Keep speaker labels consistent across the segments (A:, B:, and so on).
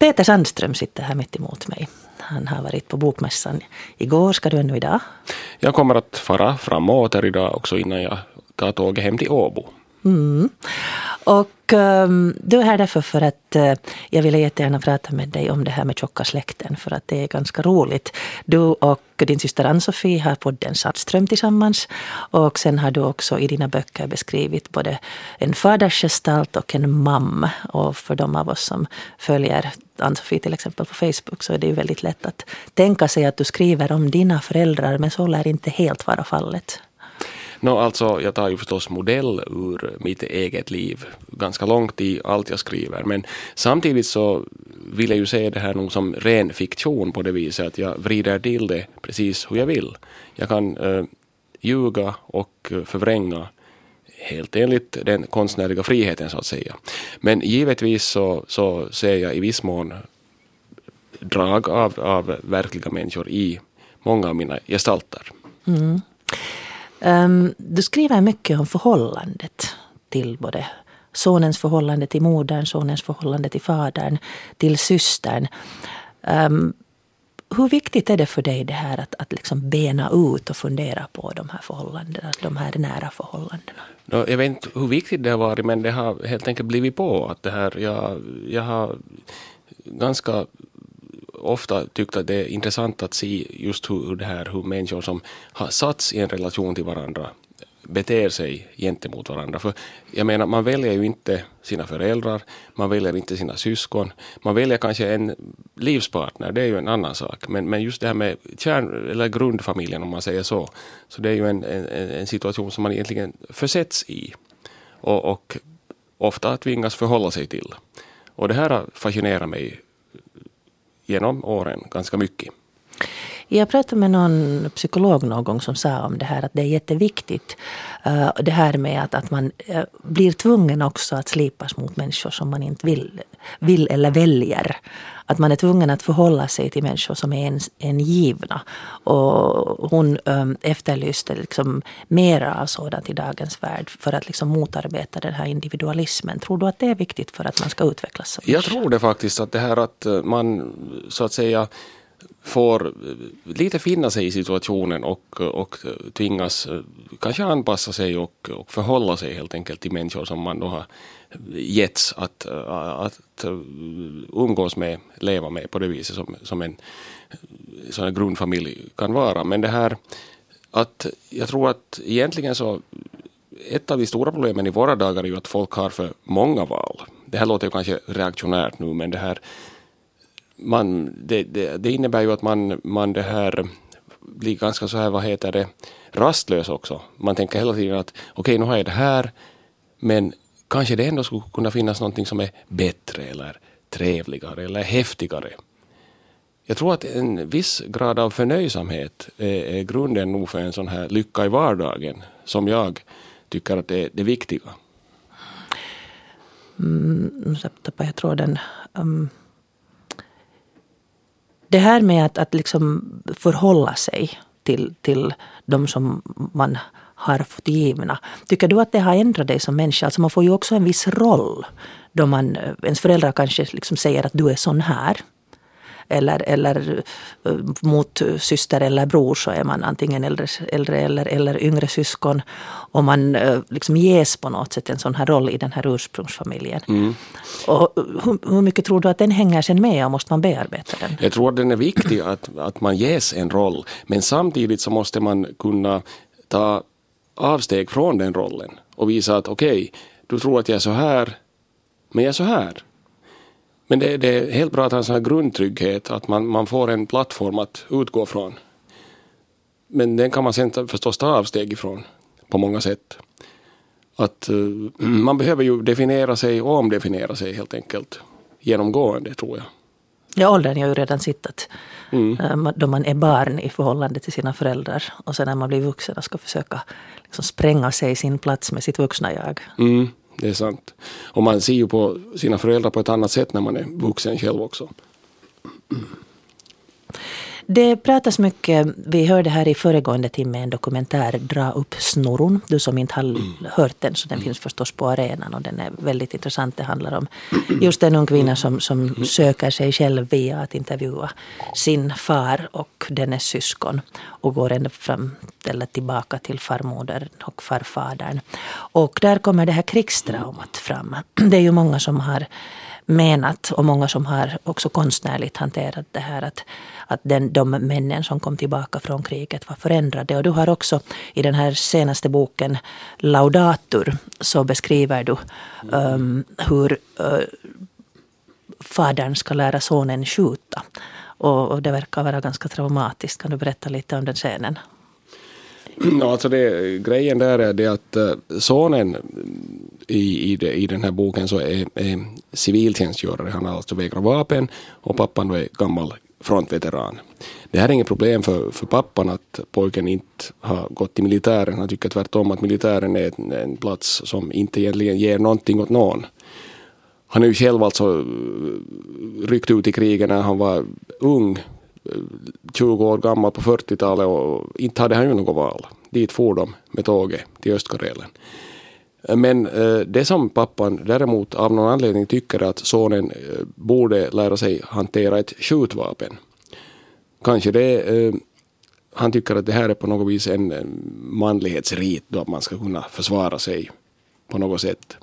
A: Peter Sandström sitter här mitt emot mig. Han har varit på Bokmässan igår. Ska du ännu idag?
B: Jag kommer att fara fram och åter idag också innan jag tar tåget hem till Åbo.
A: Mm. Och um, du är här därför för att uh, jag ville jättegärna prata med dig om det här med tjocka släkten. För att det är ganska roligt. Du och din syster Ann-Sofie har podden Sattström tillsammans. Och sen har du också i dina böcker beskrivit både en fadersgestalt och en mamma. Och för de av oss som följer Ann-Sofie till exempel på Facebook så är det ju väldigt lätt att tänka sig att du skriver om dina föräldrar. Men så lär inte helt vara fallet.
B: No, alltså, jag tar ju förstås modell ur mitt eget liv ganska långt i allt jag skriver. Men samtidigt så vill jag ju se det här nog som ren fiktion på det viset att jag vrider till det precis hur jag vill. Jag kan eh, ljuga och förvränga helt enligt den konstnärliga friheten så att säga. Men givetvis så, så ser jag i viss mån drag av, av verkliga människor i många av mina gestalter. Mm.
A: Um, du skriver mycket om förhållandet till både sonens förhållande till modern, sonens förhållande till fadern, till systern. Um, hur viktigt är det för dig det här att, att liksom bena ut och fundera på de här förhållandena, de här nära förhållandena?
B: No, jag vet inte hur viktigt det har varit men det har helt enkelt blivit på att det här, jag, jag har ganska ofta tyckt att det är intressant att se just hur, det här, hur människor som har satts i en relation till varandra beter sig gentemot varandra. För jag menar, man väljer ju inte sina föräldrar, man väljer inte sina syskon, man väljer kanske en livspartner, det är ju en annan sak. Men, men just det här med kärn, eller grundfamiljen om man säger så, så det är ju en, en, en situation som man egentligen försätts i och, och ofta tvingas förhålla sig till. Och det här har fascinerat mig genom åren ganska mycket.
A: Jag pratade med någon psykolog någon gång som sa om det här att det är jätteviktigt. Uh, det här med att, att man uh, blir tvungen också att slipas mot människor som man inte vill, vill eller väljer. Att man är tvungen att förhålla sig till människor som är en, en givna. Och hon um, efterlyste liksom mera av sådant i dagens värld för att liksom motarbeta den här individualismen. Tror du att det är viktigt för att man ska utvecklas som
B: Jag tror det faktiskt, att det här att man så att säga får eh, lite finna sig i situationen och, och tvingas eh, kanske anpassa sig och, och förhålla sig helt enkelt till människor som man då har getts att, eh, att umgås med, leva med på det viset som, som en sån här grundfamilj kan vara. Men det här att jag tror att egentligen så ett av de stora problemen i våra dagar är ju att folk har för många val. Det här låter ju kanske reaktionärt nu men det här man, det, det, det, innebär ju att man, man det här blir ganska så här, vad heter det, rastlös också. Man tänker hela tiden att okej, okay, nu har jag det här, men kanske det ändå skulle kunna finnas någonting som är bättre eller trevligare eller häftigare. Jag tror att en viss grad av förnöjsamhet är, grunden nog för en sån här lycka i vardagen som jag tycker att det är det viktiga.
A: Mm, nu tappade jag tråden. Um, det här med att, att liksom förhålla sig till, till de som man har fått givna. Tycker du att det har ändrat dig som människa? Alltså man får ju också en viss roll. Då man, eh, ens föräldrar kanske liksom säger att du är sån här eller, eller eh, mot syster eller bror så är man antingen äldre, äldre eller, eller yngre syskon. Och man eh, liksom ges på något sätt en sån här roll i den här ursprungsfamiljen. Mm. Och hur, hur, mycket tror du att den hänger sen med och måste man bearbeta den?
B: Jag tror att den är viktig att, att man ges en roll. Men samtidigt så måste man kunna ta avsteg från den rollen och visa att okej, okay, du tror att jag är så här, men jag är så här. Men det, det, är helt bra att ha en sån här grundtrygghet, att man, man får en plattform att utgå från. Men den kan man sen förstås ta avsteg ifrån på många sätt. Att uh, man behöver ju definiera sig och omdefiniera sig helt enkelt genomgående tror jag.
A: Ja, åldern är ju redan sittat. Mm. Eh, då man är barn i förhållande till sina föräldrar och sen när man blir vuxen och ska försöka liksom spränga sig sin plats med sitt vuxna jag.
B: Mm det är sant. Och man ser ju på sina föräldrar på ett annat sätt när man är vuxen själv också.
A: Det pratas mycket, vi hörde här i föregående timme en dokumentär, Dra upp snurron. Du som inte har hört den, så den mm. finns förstås på arenan och den är väldigt intressant. Det handlar om just en ung kvinna som, som mm. söker sig själv via att intervjua sin far och dennes syskon och går ända fram eller tillbaka till farmodern och farfadern. Och där kommer det här krigstraumat fram. Det är ju många som har menat och många som har också konstnärligt hanterat det här att, att den, de männen som kom tillbaka från kriget var förändrade. Och du har också i den här senaste boken Laudatur så beskriver du um, hur uh, fadern ska lära sonen skjuta. Och, och det verkar vara ganska traumatiskt. Kan du berätta lite om den scenen?
B: Ja, alltså det, grejen där är det att uh, sonen i, i, i den här boken så är, är civiltjänstgörare. Han har alltså vägrat vapen och pappan då är gammal frontveteran. Det här är inget problem för, för pappan att pojken inte har gått till militären. Han tycker tvärtom att militären är en, en plats som inte egentligen ger någonting åt någon. Han är ju själv alltså eh, ryckt ut i kriget när han var ung, eh, 20 år gammal på 40-talet och inte hade han ju något val. Dit for de med tåget till Östkarelen. Men eh, det som pappan däremot av någon anledning tycker att sonen eh, borde lära sig hantera ett skjutvapen. Kanske det eh, han tycker att det här är på något vis en manlighetsrit då att man ska kunna försvara sig på något sätt.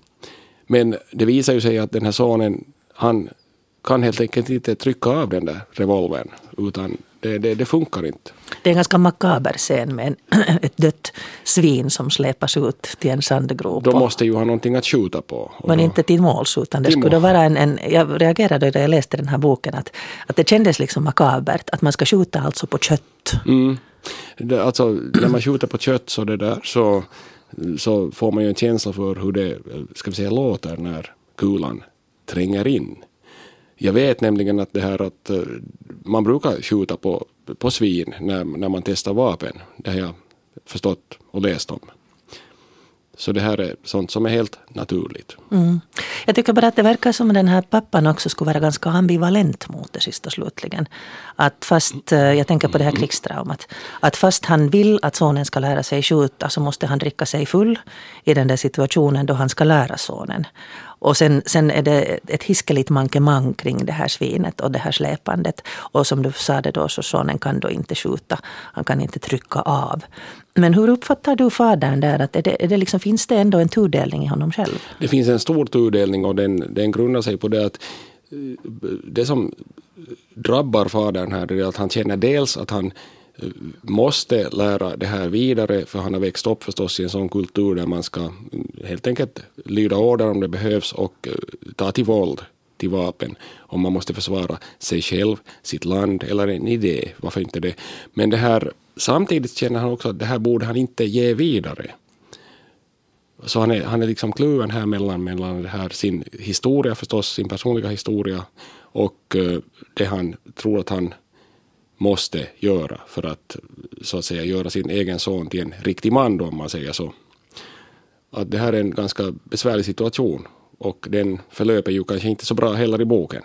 B: Men det visar ju sig att den här sonen, han kan helt enkelt inte trycka av den där revolvern utan det, det, det, funkar inte.
A: Det är en ganska makaber scen med en, ett dött svin som släpas ut till en sandgrop.
B: Då måste ju ha någonting att skjuta på.
A: Men
B: då,
A: inte till måls utan det skulle mål. vara en, en... Jag reagerade när jag läste den här boken att, att det kändes liksom makabert att man ska skjuta alltså på kött.
B: Mm. Det, alltså när man skjuter på kött så, det där, så, så får man ju en känsla för hur det ska vi säga, låter när kulan tränger in. Jag vet nämligen att det här att eh, man brukar skjuta på, på svin när, när man testar vapen. Det har jag förstått och läst om. Så det här är sånt som är helt naturligt.
A: Mm. Jag tycker bara att det verkar som att den här pappan också skulle vara ganska ambivalent mot det sist och slutligen. Att fast, eh, jag tänker på det här krigstraumat, att fast han vill att sonen ska lära sig skjuta så måste han dricka sig full i den där situationen då han ska lära sonen. Och sen, sen är det ett hiskeligt mankemang kring det här svinet och det här släpandet. Och som du sa det då så sonen kan då inte skjuta, han kan inte trycka av. Men hur uppfattar du fadern där? Att är det, är det liksom, finns det ändå en tudelning i honom själv?
B: Det finns en stor tudelning och den, den grundar sig på det att eh, det som drabbar fadern här är att han känner dels att han måste lära det här vidare för han har växt upp förstås i en sån kultur där man ska helt enkelt lyda order om det behövs och eh, ta till våld till vapen om man måste försvara sig själv, sitt land eller en idé, varför inte det. Men det här, samtidigt känner han också att det här borde han inte ge vidare. Så han är, han är liksom kluven här mellan, mellan det här sin historia förstås, sin personliga historia och eh, det han tror att han måste göra för att så att säga göra sin egen son till en riktig man då om man säger så. Att det här är en ganska besvärlig situation och den förlöper ju kanske inte så bra heller i boken.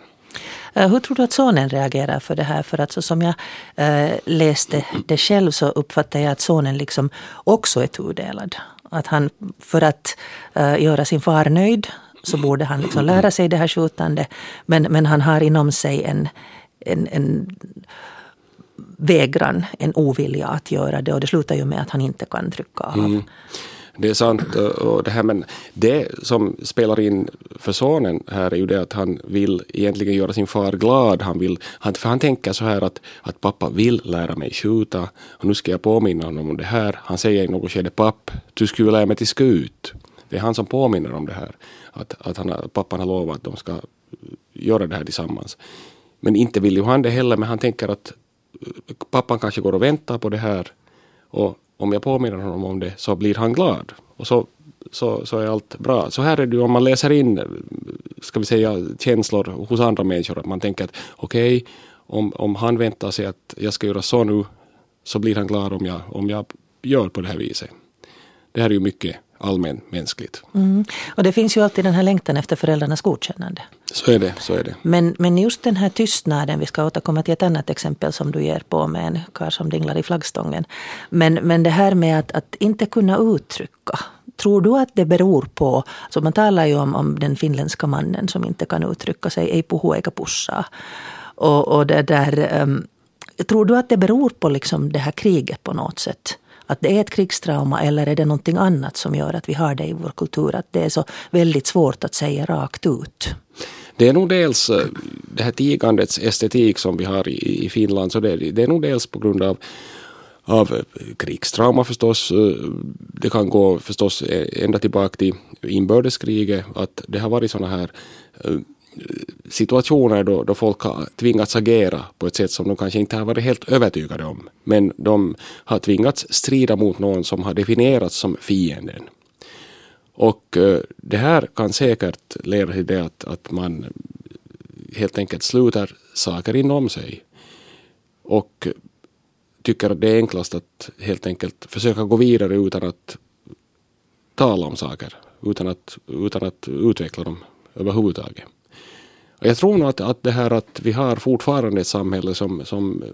A: Eh, hur tror du att sonen reagerar för det här? För att så som jag eh, läste det själv så uppfattar jag att sonen liksom också är tudelad. Att han för att eh, göra sin far nöjd så borde han liksom lära sig det här skjutande. Men, men han har inom sig en, en, en vägran, en ovilja att göra det och det slutar ju med att han inte kan trycka av. Mm.
B: Det är sant. Eh, och det, här, men det som spelar in för sonen här är ju det att han vill egentligen göra sin far glad. Han vill, han, för han tänker så här att, att pappa vill lära mig skjuta och nu ska jag påminna honom om det här. Han säger i något skede papp, du skulle lära mig till skut. Det är han som påminner om det här. Att, att han, pappan har lovat att de ska göra det här tillsammans. Men inte vill ju han det heller, men han tänker att pappan kanske går och väntar på det här och om jag påminner honom om det så blir han glad. Och så, så, så är allt bra. Så här är det om man läser in, ska vi säga, känslor hos andra människor. Att man tänker att okej, okay, om, om han väntar sig att jag ska göra så nu så blir han glad om jag, om jag gör på det här viset. Det här är ju mycket allmänmänskligt.
A: Mm. Och det finns ju alltid den här längtan efter föräldrarnas godkännande.
B: Så är det. Så är det.
A: Men, men just den här tystnaden, vi ska återkomma till ett annat exempel som du ger på med en karl som dinglar i flaggstången. Men, men det här med att, att inte kunna uttrycka. Tror du att det beror på, så man talar ju om, om den finländska mannen som inte kan uttrycka sig, ei puhu eikä pussaa. Och, och det där, um, tror du att det beror på liksom det här kriget på något sätt? Att det är ett krigstrauma eller är det någonting annat som gör att vi har det i vår kultur? Att det är så väldigt svårt att säga rakt ut.
B: Det är nog dels eh, det här tigandets estetik som vi har i, i Finland. Så det, det är nog dels på grund av av eh, krigstrauma förstås. Eh, det kan gå förstås e, ända tillbaka till inbördeskriget. Att det har varit sådana här situationer då, då folk har tvingats agera på ett sätt som de kanske inte har varit helt övertygade om. Men de har tvingats strida mot någon som har definierats som fienden. Och eh, det här kan säkert leda till det att, att man helt enkelt slutar saker inom sig. Och tycker att det är enklast att helt enkelt försöka gå vidare utan att tala om saker. Utan att, utan att utveckla dem överhuvudtaget. Jag tror nog att, att det här att vi har fortfarande ett samhälle som, som eh,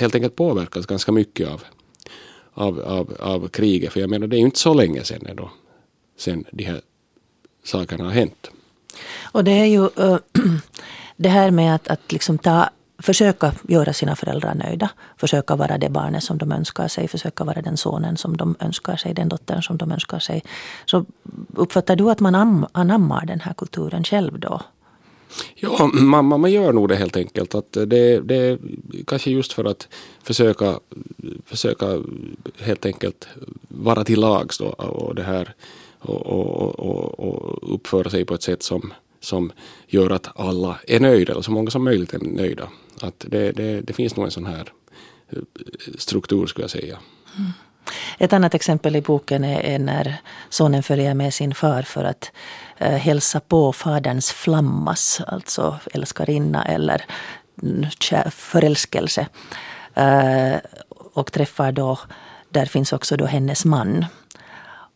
B: helt enkelt påverkas ganska mycket av, av, av, av kriget. För jag menar det är ju inte så länge sedan ändå, sedan de här sakerna har hänt.
A: Och det är ju äh, det här med att, att liksom ta försöka göra sina föräldrar nöjda. Försöka vara det barnet som de önskar sig. Försöka vara den sonen som de önskar sig. Den dottern som de önskar sig. Så uppfattar du att man anammar den här kulturen själv då?
B: Ja, man, man gör nog det helt enkelt. Att det, det kanske just för att försöka, försöka helt enkelt vara till lags då, och det här och, och, och, och uppföra sig på ett sätt som, som gör att alla är nöjda, eller så många som möjligt är nöjda. Att det, det, det finns nog en sån här eh, struktur skulle jag säga. Mm.
A: Ett annat exempel i boken är när sonen följer med sin far för att eh, hälsa på faderns flammas, alltså älskarinna eller mm, förälskelse. Eh, och träffar då, där finns också då hennes man.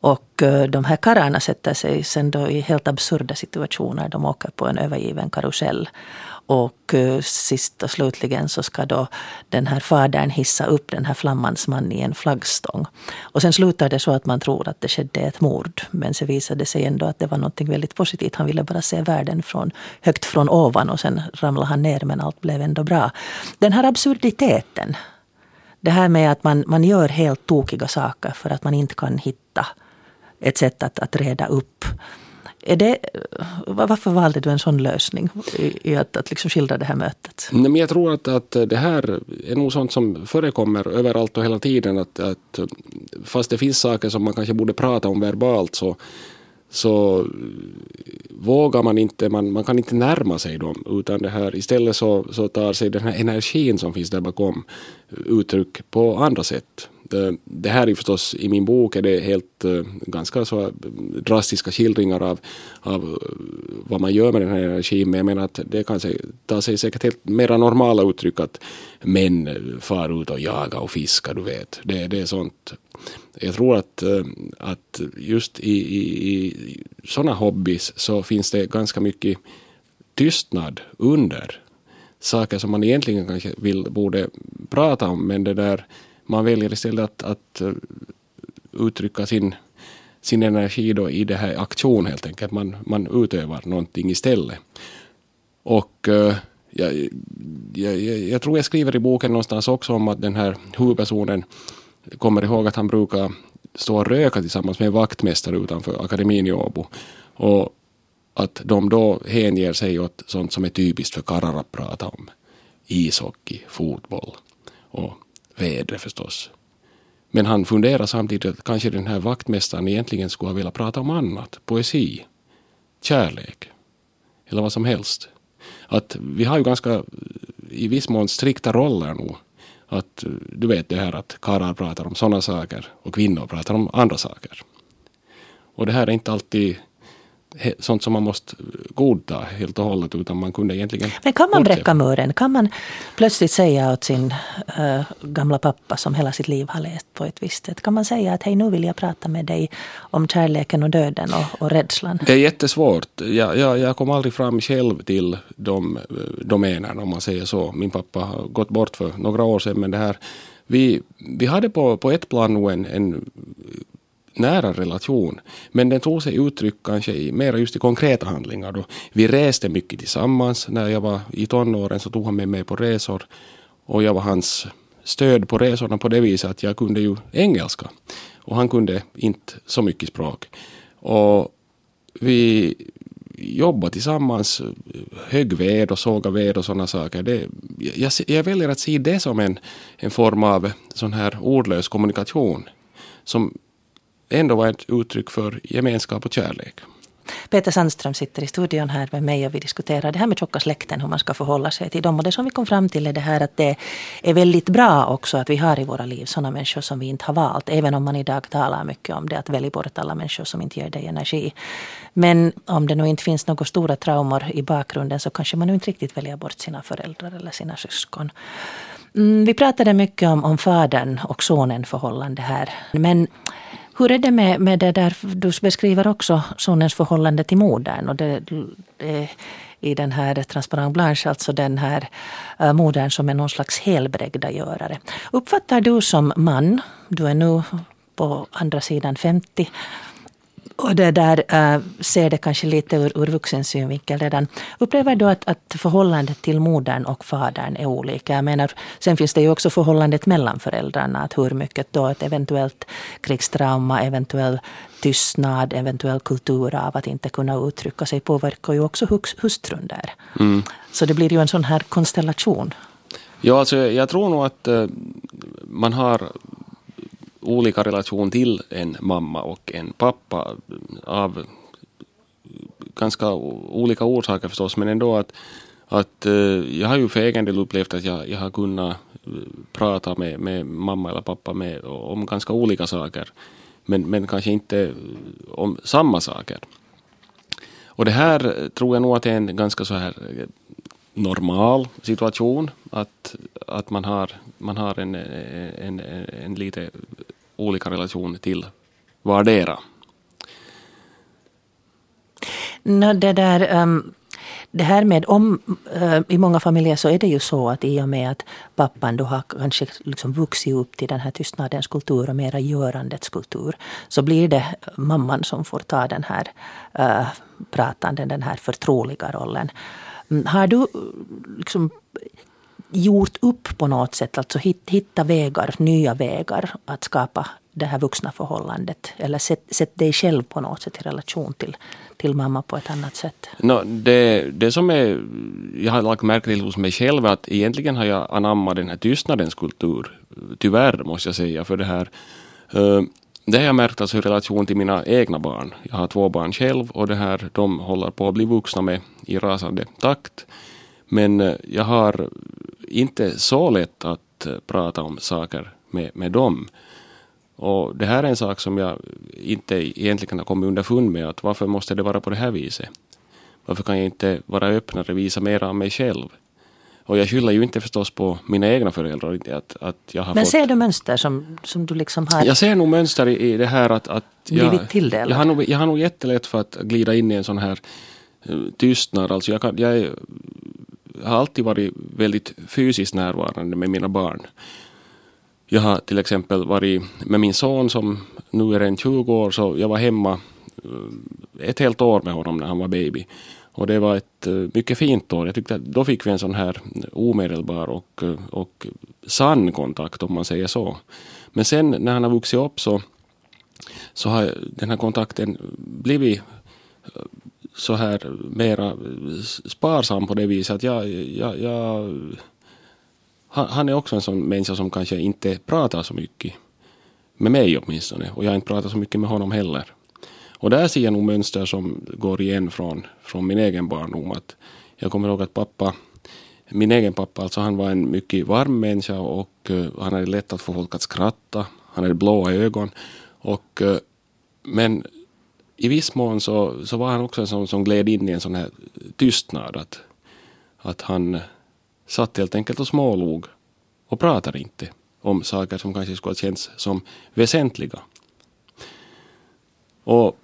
A: Och eh, de här karlarna sätter sig sen då i helt absurda situationer. De åker på en övergiven karusell. Och eh, sist och slutligen så ska då den här fadern hissa upp den här flammans man i en flaggstång. Och sen slutar det så att man tror att det skedde ett mord. Men så visade det sig ändå att det var något väldigt positivt. Han ville bara se världen från, högt från ovan och sen ramlade han ner men allt blev ändå bra. Den här absurditeten. Det här med att man, man gör helt tokiga saker för att man inte kan hitta ett sätt att, att reda upp är det, varför valde du en sån lösning i, i att, att liksom skildra det här mötet?
B: Nej, men jag tror att, att det här är nog sånt som förekommer överallt och hela tiden. Att, att, fast det finns saker som man kanske borde prata om verbalt så, så eh, vågar man inte, man, man kan inte närma sig dem. Utan det här, istället så, så tar sig den här energin som finns där bakom eh, uttryck på andra sätt. Det, det här är förstås, i min bok är det helt eh, ganska så drastiska skildringar av, av vad man gör med den här energin. Men jag menar att det kan sig, ta sig säkert helt mera normala uttryck att män far ut och jagar och fiskar, du vet. Det, det är sånt. Jag tror att, eh, att just i, i, i sådana hobbys så finns det ganska mycket tystnad under saker som man egentligen kanske vill, borde prata om men det där man väljer istället att, att eh, uttrycka sin, sin energi då i det här aktion helt enkelt. Man, man utövar någonting istället. Och eh, jag, jag, jag, tror jag skriver i boken någonstans också om att den här huvudpersonen kommer ihåg att han brukar stå och röka tillsammans med en vaktmästare utanför akademin i Åbo. Och att de då hänger sig åt sånt som är typiskt för karlar att prata om. Ishockey, fotboll och vädret förstås. Men han funderar samtidigt att kanske den här vaktmästaren egentligen skulle ha velat prata om annat, poesi, kärlek eller vad som helst. Att vi har ju ganska i viss mån strikta roller nu. Att eh, du vet det här att karlar pratar om sådana saker och kvinnor pratar om andra saker. Och det här är inte alltid sånt som man måste godta helt och hållet utan man kunde egentligen
A: Men kan man bräcka muren? Kan man plötsligt säga åt sin äh, gamla pappa som hela sitt liv har läst på ett visst sätt. Kan man säga att hej nu vill jag prata med dig om kärleken och döden och, och rädslan?
B: Det är jättesvårt. Jag, jag, jag kom aldrig fram själv till de domänerna om man säger så. Min pappa har gått bort för några år sedan men det här vi, vi hade på, på ett plan nog en, en nära relation. Men den tog sig uttryck kanske i, mera just i konkreta handlingar. Då. Vi reste mycket tillsammans. När jag var i tonåren så tog han med mig på resor. Och jag var hans stöd på resorna på det viset att jag kunde ju engelska. Och han kunde inte så mycket språk. Och vi jobbade tillsammans, högg ved och såga ved och sådana saker. Det, jag, jag väljer att se det som en, en form av sån här ordlös kommunikation som ändå var ett uttryck för gemenskap och kärlek.
A: Peter Sandström sitter i studion här med mig och vi diskuterar det här med tjocka släkten, hur man ska förhålla sig till dem. Och det som vi kom fram till är det här att det är väldigt bra också att vi har i våra liv sådana människor som vi inte har valt. Även om man idag talar mycket om det, att välja bort alla människor som inte ger dig energi. Men om det nu inte finns några stora traumor i bakgrunden så kanske man nu inte riktigt väljer bort sina föräldrar eller sina syskon. Mm, vi pratade mycket om, om fadern och sonen förhållande här. Men hur är det med, med det där, du beskriver också sonens förhållande till modern. Och det, det, I den här Transparent Blanche, alltså den här eh, modern som är någon slags helbrägdagörare. Uppfattar du som man, du är nu på andra sidan 50, och det där äh, ser det kanske lite ur, ur vuxens synvinkel redan. Upplever du att, att förhållandet till modern och fadern är olika? Jag menar, sen finns det ju också förhållandet mellan föräldrarna. Att hur mycket då ett eventuellt krigstrauma, eventuell tystnad, eventuell kultur av att inte kunna uttrycka sig påverkar ju också hustrun där. Mm. Så det blir ju en sån här konstellation.
B: Ja, alltså jag tror nog att uh, man har olika relation till en mamma och en pappa av ganska olika orsaker förstås, men ändå att, att eh, jag har ju för egen del upplevt att jag, jag har kunnat eh, prata med, med mamma eller pappa med, om ganska olika saker, men, men kanske inte eh, om samma saker. Och det här tror jag nog att det är en ganska så här normal situation, att, att man har, man har en, en, en, en lite olika relation till vardera.
A: No, det, där, um, det här med om, uh, i många familjer så är det ju så att i och med att pappan då har kanske liksom vuxit upp till den här tystnadens kultur och mera görandets kultur så blir det mamman som får ta den här eh, uh, pratande, den här förtroliga rollen. Mm, har du liksom gjort upp på något sätt, alltså hitta vägar, nya vägar att skapa det här vuxna förhållandet? Eller sätt, sätt dig själv på något sätt i relation till, till mamma på ett annat sätt?
B: No, det, det som är, jag har lagt märke till hos mig själv är att egentligen har jag anammat den här tystnadens kultur. Tyvärr måste jag säga, för det här eh, det har jag märkt alltså i relation till mina egna barn. Jag har två barn själv och det här, de håller på att bli vuxna med i rasande takt. Men eh, jag har inte så lätt att eh, prata om saker med, med dem. Och det här är en sak som jag inte egentligen har kommit underfund med. Att varför måste det vara på det här viset? Varför kan jag inte vara öppnare, och visa mer av mig själv? Och jag skyller ju inte förstås på mina egna föräldrar. Att, att jag har
A: Men
B: fått...
A: ser du mönster som, som du liksom har?
B: Jag ser nog mönster i, i det här att, att
A: jag, tilldelad.
B: jag, har nog, jag har nog jättelätt för att glida in i en sån här uh, tystnad. Alltså jag, kan, jag är har alltid varit väldigt fysiskt närvarande med mina barn. Jag har till exempel varit med min son som nu är en 20 år, så jag var hemma eh, ett helt år med honom när han var baby. Och det var ett eh, mycket fint år. Jag tyckte att då fick vi en sån här omedelbar och, eh, och sann kontakt om man säger så. Men sen när han har vuxit upp så, så har den här kontakten blivit så här mera eh, sparsam på det viset att jag, jag, jag han är också en sån människa som kanske inte pratar så mycket. Med mig åtminstone. Och jag inte pratar så mycket med honom heller. Och där ser jag nog mönster som går igen från, från min egen barndom. Att jag kommer ihåg att pappa, min egen pappa, alltså han var en mycket varm människa och eh, han hade lätt att få folk att skratta. Han hade blåa ögon. Och, eh, men i viss mån så, så var han också en sån som gled in i en sån här tystnad. Att, att han satt helt enkelt och smålog och pratade inte om saker som kanske skulle ha känts som väsentliga. Och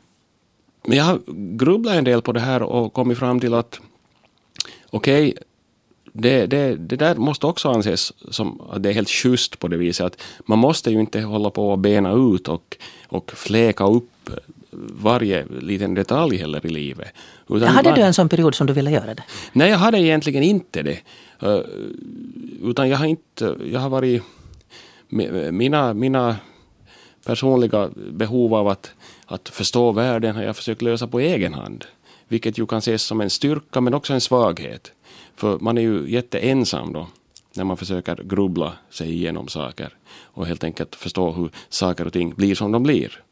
B: men jag har grubblat en del på det här och kommit fram till att okej, okay, det, det, det där måste också anses som att det är helt schysst på det viset att man måste ju inte hålla på och bena ut och, och fläka upp varje liten detalj heller i livet.
A: Utan hade du en sån period som du ville göra det?
B: Nej, jag hade egentligen inte det. Uh, utan jag har inte, jag har varit, mina, mina personliga behov av att, att förstå världen har jag försökt lösa på egen hand. Vilket ju kan ses som en styrka men också en svaghet. För man är ju jätteensam då när man försöker grubbla sig igenom saker och helt enkelt förstå hur saker och ting blir som de blir.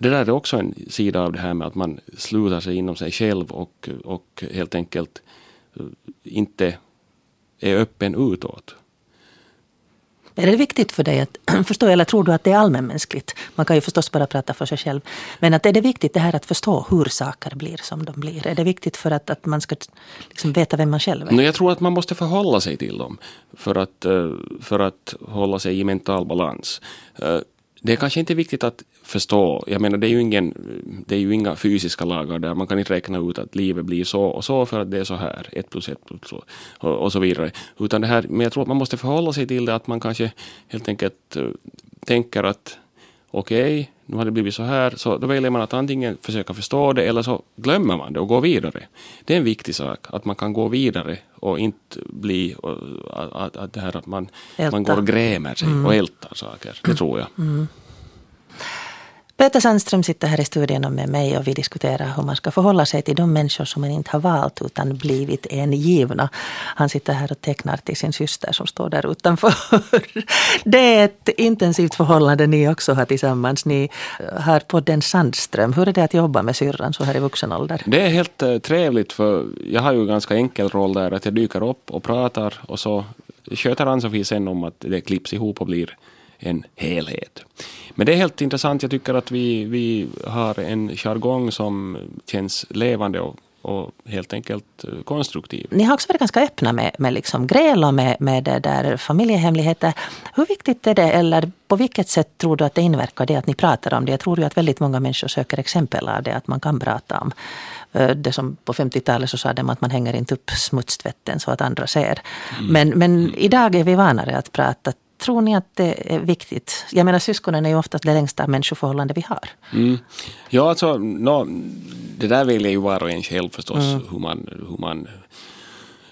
B: Det där är också en sida av det här med att man slutar sig inom sig själv och, och helt enkelt inte är öppen utåt.
A: Är det viktigt för dig att förstå, eller tror du att det är allmänmänskligt? Man kan ju förstås bara prata för sig själv. Men att är det viktigt det här att förstå hur saker blir som de blir? Är det viktigt för att, att man ska liksom veta vem man själv är?
B: No, jag tror att man måste förhålla sig till dem för att, eh, för att hålla sig i mental balans. Eh, det är kanske inte viktigt att förstå. Jag menar, det är ju, ingen, det är ju inga fysiska lagar där. Man kan inte räkna ut att livet blir så och så för att det är så här. Ett plus ett plus så och, och så vidare. Utan det här, men jag tror att man måste förhålla sig till det att man kanske helt enkelt uh, tänker att okej, okay, nu har det blivit så här, så då väljer man att antingen försöka förstå det eller så glömmer man det och går vidare. Det är en viktig sak, att man kan gå vidare och inte bli att, att det här att man, man går och grämer sig mm. och ältar saker. Det tror jag. Mm.
A: Peter Sandström sitter här i studion med mig och vi diskuterar hur man ska förhålla sig till de människor som man inte har valt utan blivit en givna. Han sitter här och tecknar till sin syster som står där utanför. Det är ett intensivt förhållande ni också har tillsammans. Ni har podden Sandström. Hur är det att jobba med syrran så här i vuxen ålder?
B: Det är helt eh, trevligt för jag har ju en ganska enkel roll där att jag dyker upp och pratar och så sköter Ann-Sofie sen om att det klipps ihop och blir en helhet. Men det är helt intressant. Jag tycker att vi, vi har en jargong som känns levande och, och helt enkelt eh, konstruktiv.
A: Ni har också varit ganska öppna med, med liksom gräl och med, med det där familjehemligheter. Hur viktigt är det, eller på vilket sätt tror du att det inverkar det att ni pratar om det? Jag tror ju att väldigt många människor söker exempel av det, att man kan prata om eh, det som på 50-talet så sa de att man hänger inte upp smutstvätten så att andra ser. Mm. Men, men idag är vi vanare att prata Tror ni att det är viktigt? Jag menar syskonen är ju oftast det längsta människoförhållande vi har.
B: Mm. Ja, alltså, no, det där väljer ju var och en själv förstås, mm. hur, man, hur man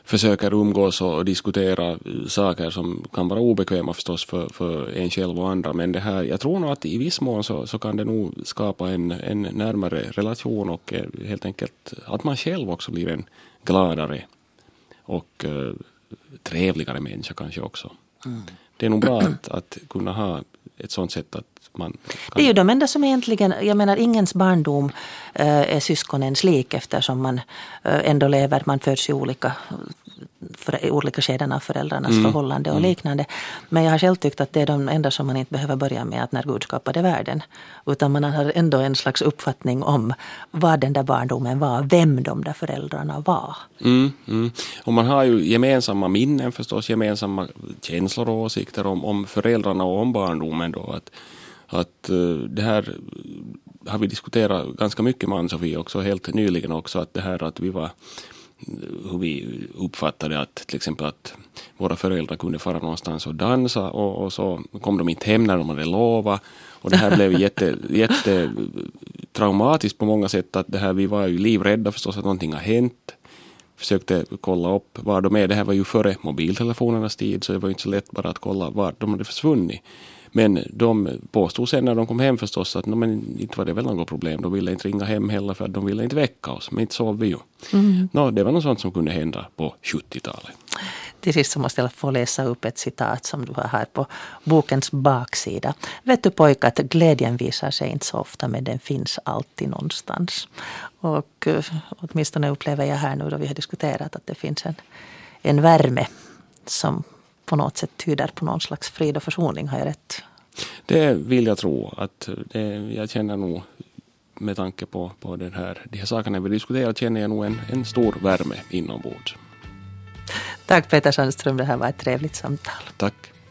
B: försöker umgås och diskutera saker som kan vara obekväma förstås för, för en själv och andra. Men det här, jag tror nog att i viss mån så, så kan det nog skapa en, en närmare relation och eh, helt enkelt att man själv också blir en gladare och uh, trevligare människa kanske också. Mm det är nog bra att, att kunna ha ett sånt sätt att man kan...
A: Det är ju de enda som egentligen, jag menar ingens barndom äh, är syskonens lik eftersom man äh, ändå lever, man föds i olika för olika skeden av föräldrarnas mm. förhållande och mm. liknande. Men jag har själv tyckt att det är de enda som man inte behöver börja med att när Gud skapade världen. Utan man har ändå en slags uppfattning om vad den där barndomen var, vem de där föräldrarna var.
B: Mm, mm. Och man har ju gemensamma minnen förstås, gemensamma känslor och åsikter om, om föräldrarna och om barndomen. Då, att, att eh, det här har vi diskuterat ganska mycket med Ann-Sofie också helt nyligen också, att det här att vi var hur vi uppfattade att till exempel att våra föräldrar kunde fara någonstans och dansa och, och så kom de inte hem när de hade lovat. Och det här blev jätte, jätte traumatiskt på många sätt. Att det här, vi var ju livrädda förstås att någonting har hänt. Försökte kolla upp var de är. Det här var ju före mobiltelefonernas tid så det var inte så lätt bara att kolla var de hade försvunnit. Men de påstod sen när de kom hem förstås att no, men inte var det väl något problem. De ville inte ringa hem heller för att de ville inte väcka oss. Men inte sov vi ju. Mm. No, det var något sånt som kunde hända på 70-talet.
A: Till sist så måste jag få läsa upp ett citat som du har här på bokens baksida. Vet du pojkar att glädjen visar sig inte så ofta men den finns alltid någonstans. Och uh, åtminstone upplever jag här nu då vi har diskuterat att det finns en, en värme som på något sätt tyder på någon slags frid och försoning. Har jag rätt?
B: Det vill jag tro. att det, Jag känner nog med tanke på, på den här, de här sakerna vi diskuterar känner jag nog en, en stor värme inombords.
A: Tack Peter Sandström, det här var ett trevligt samtal.
B: Tack.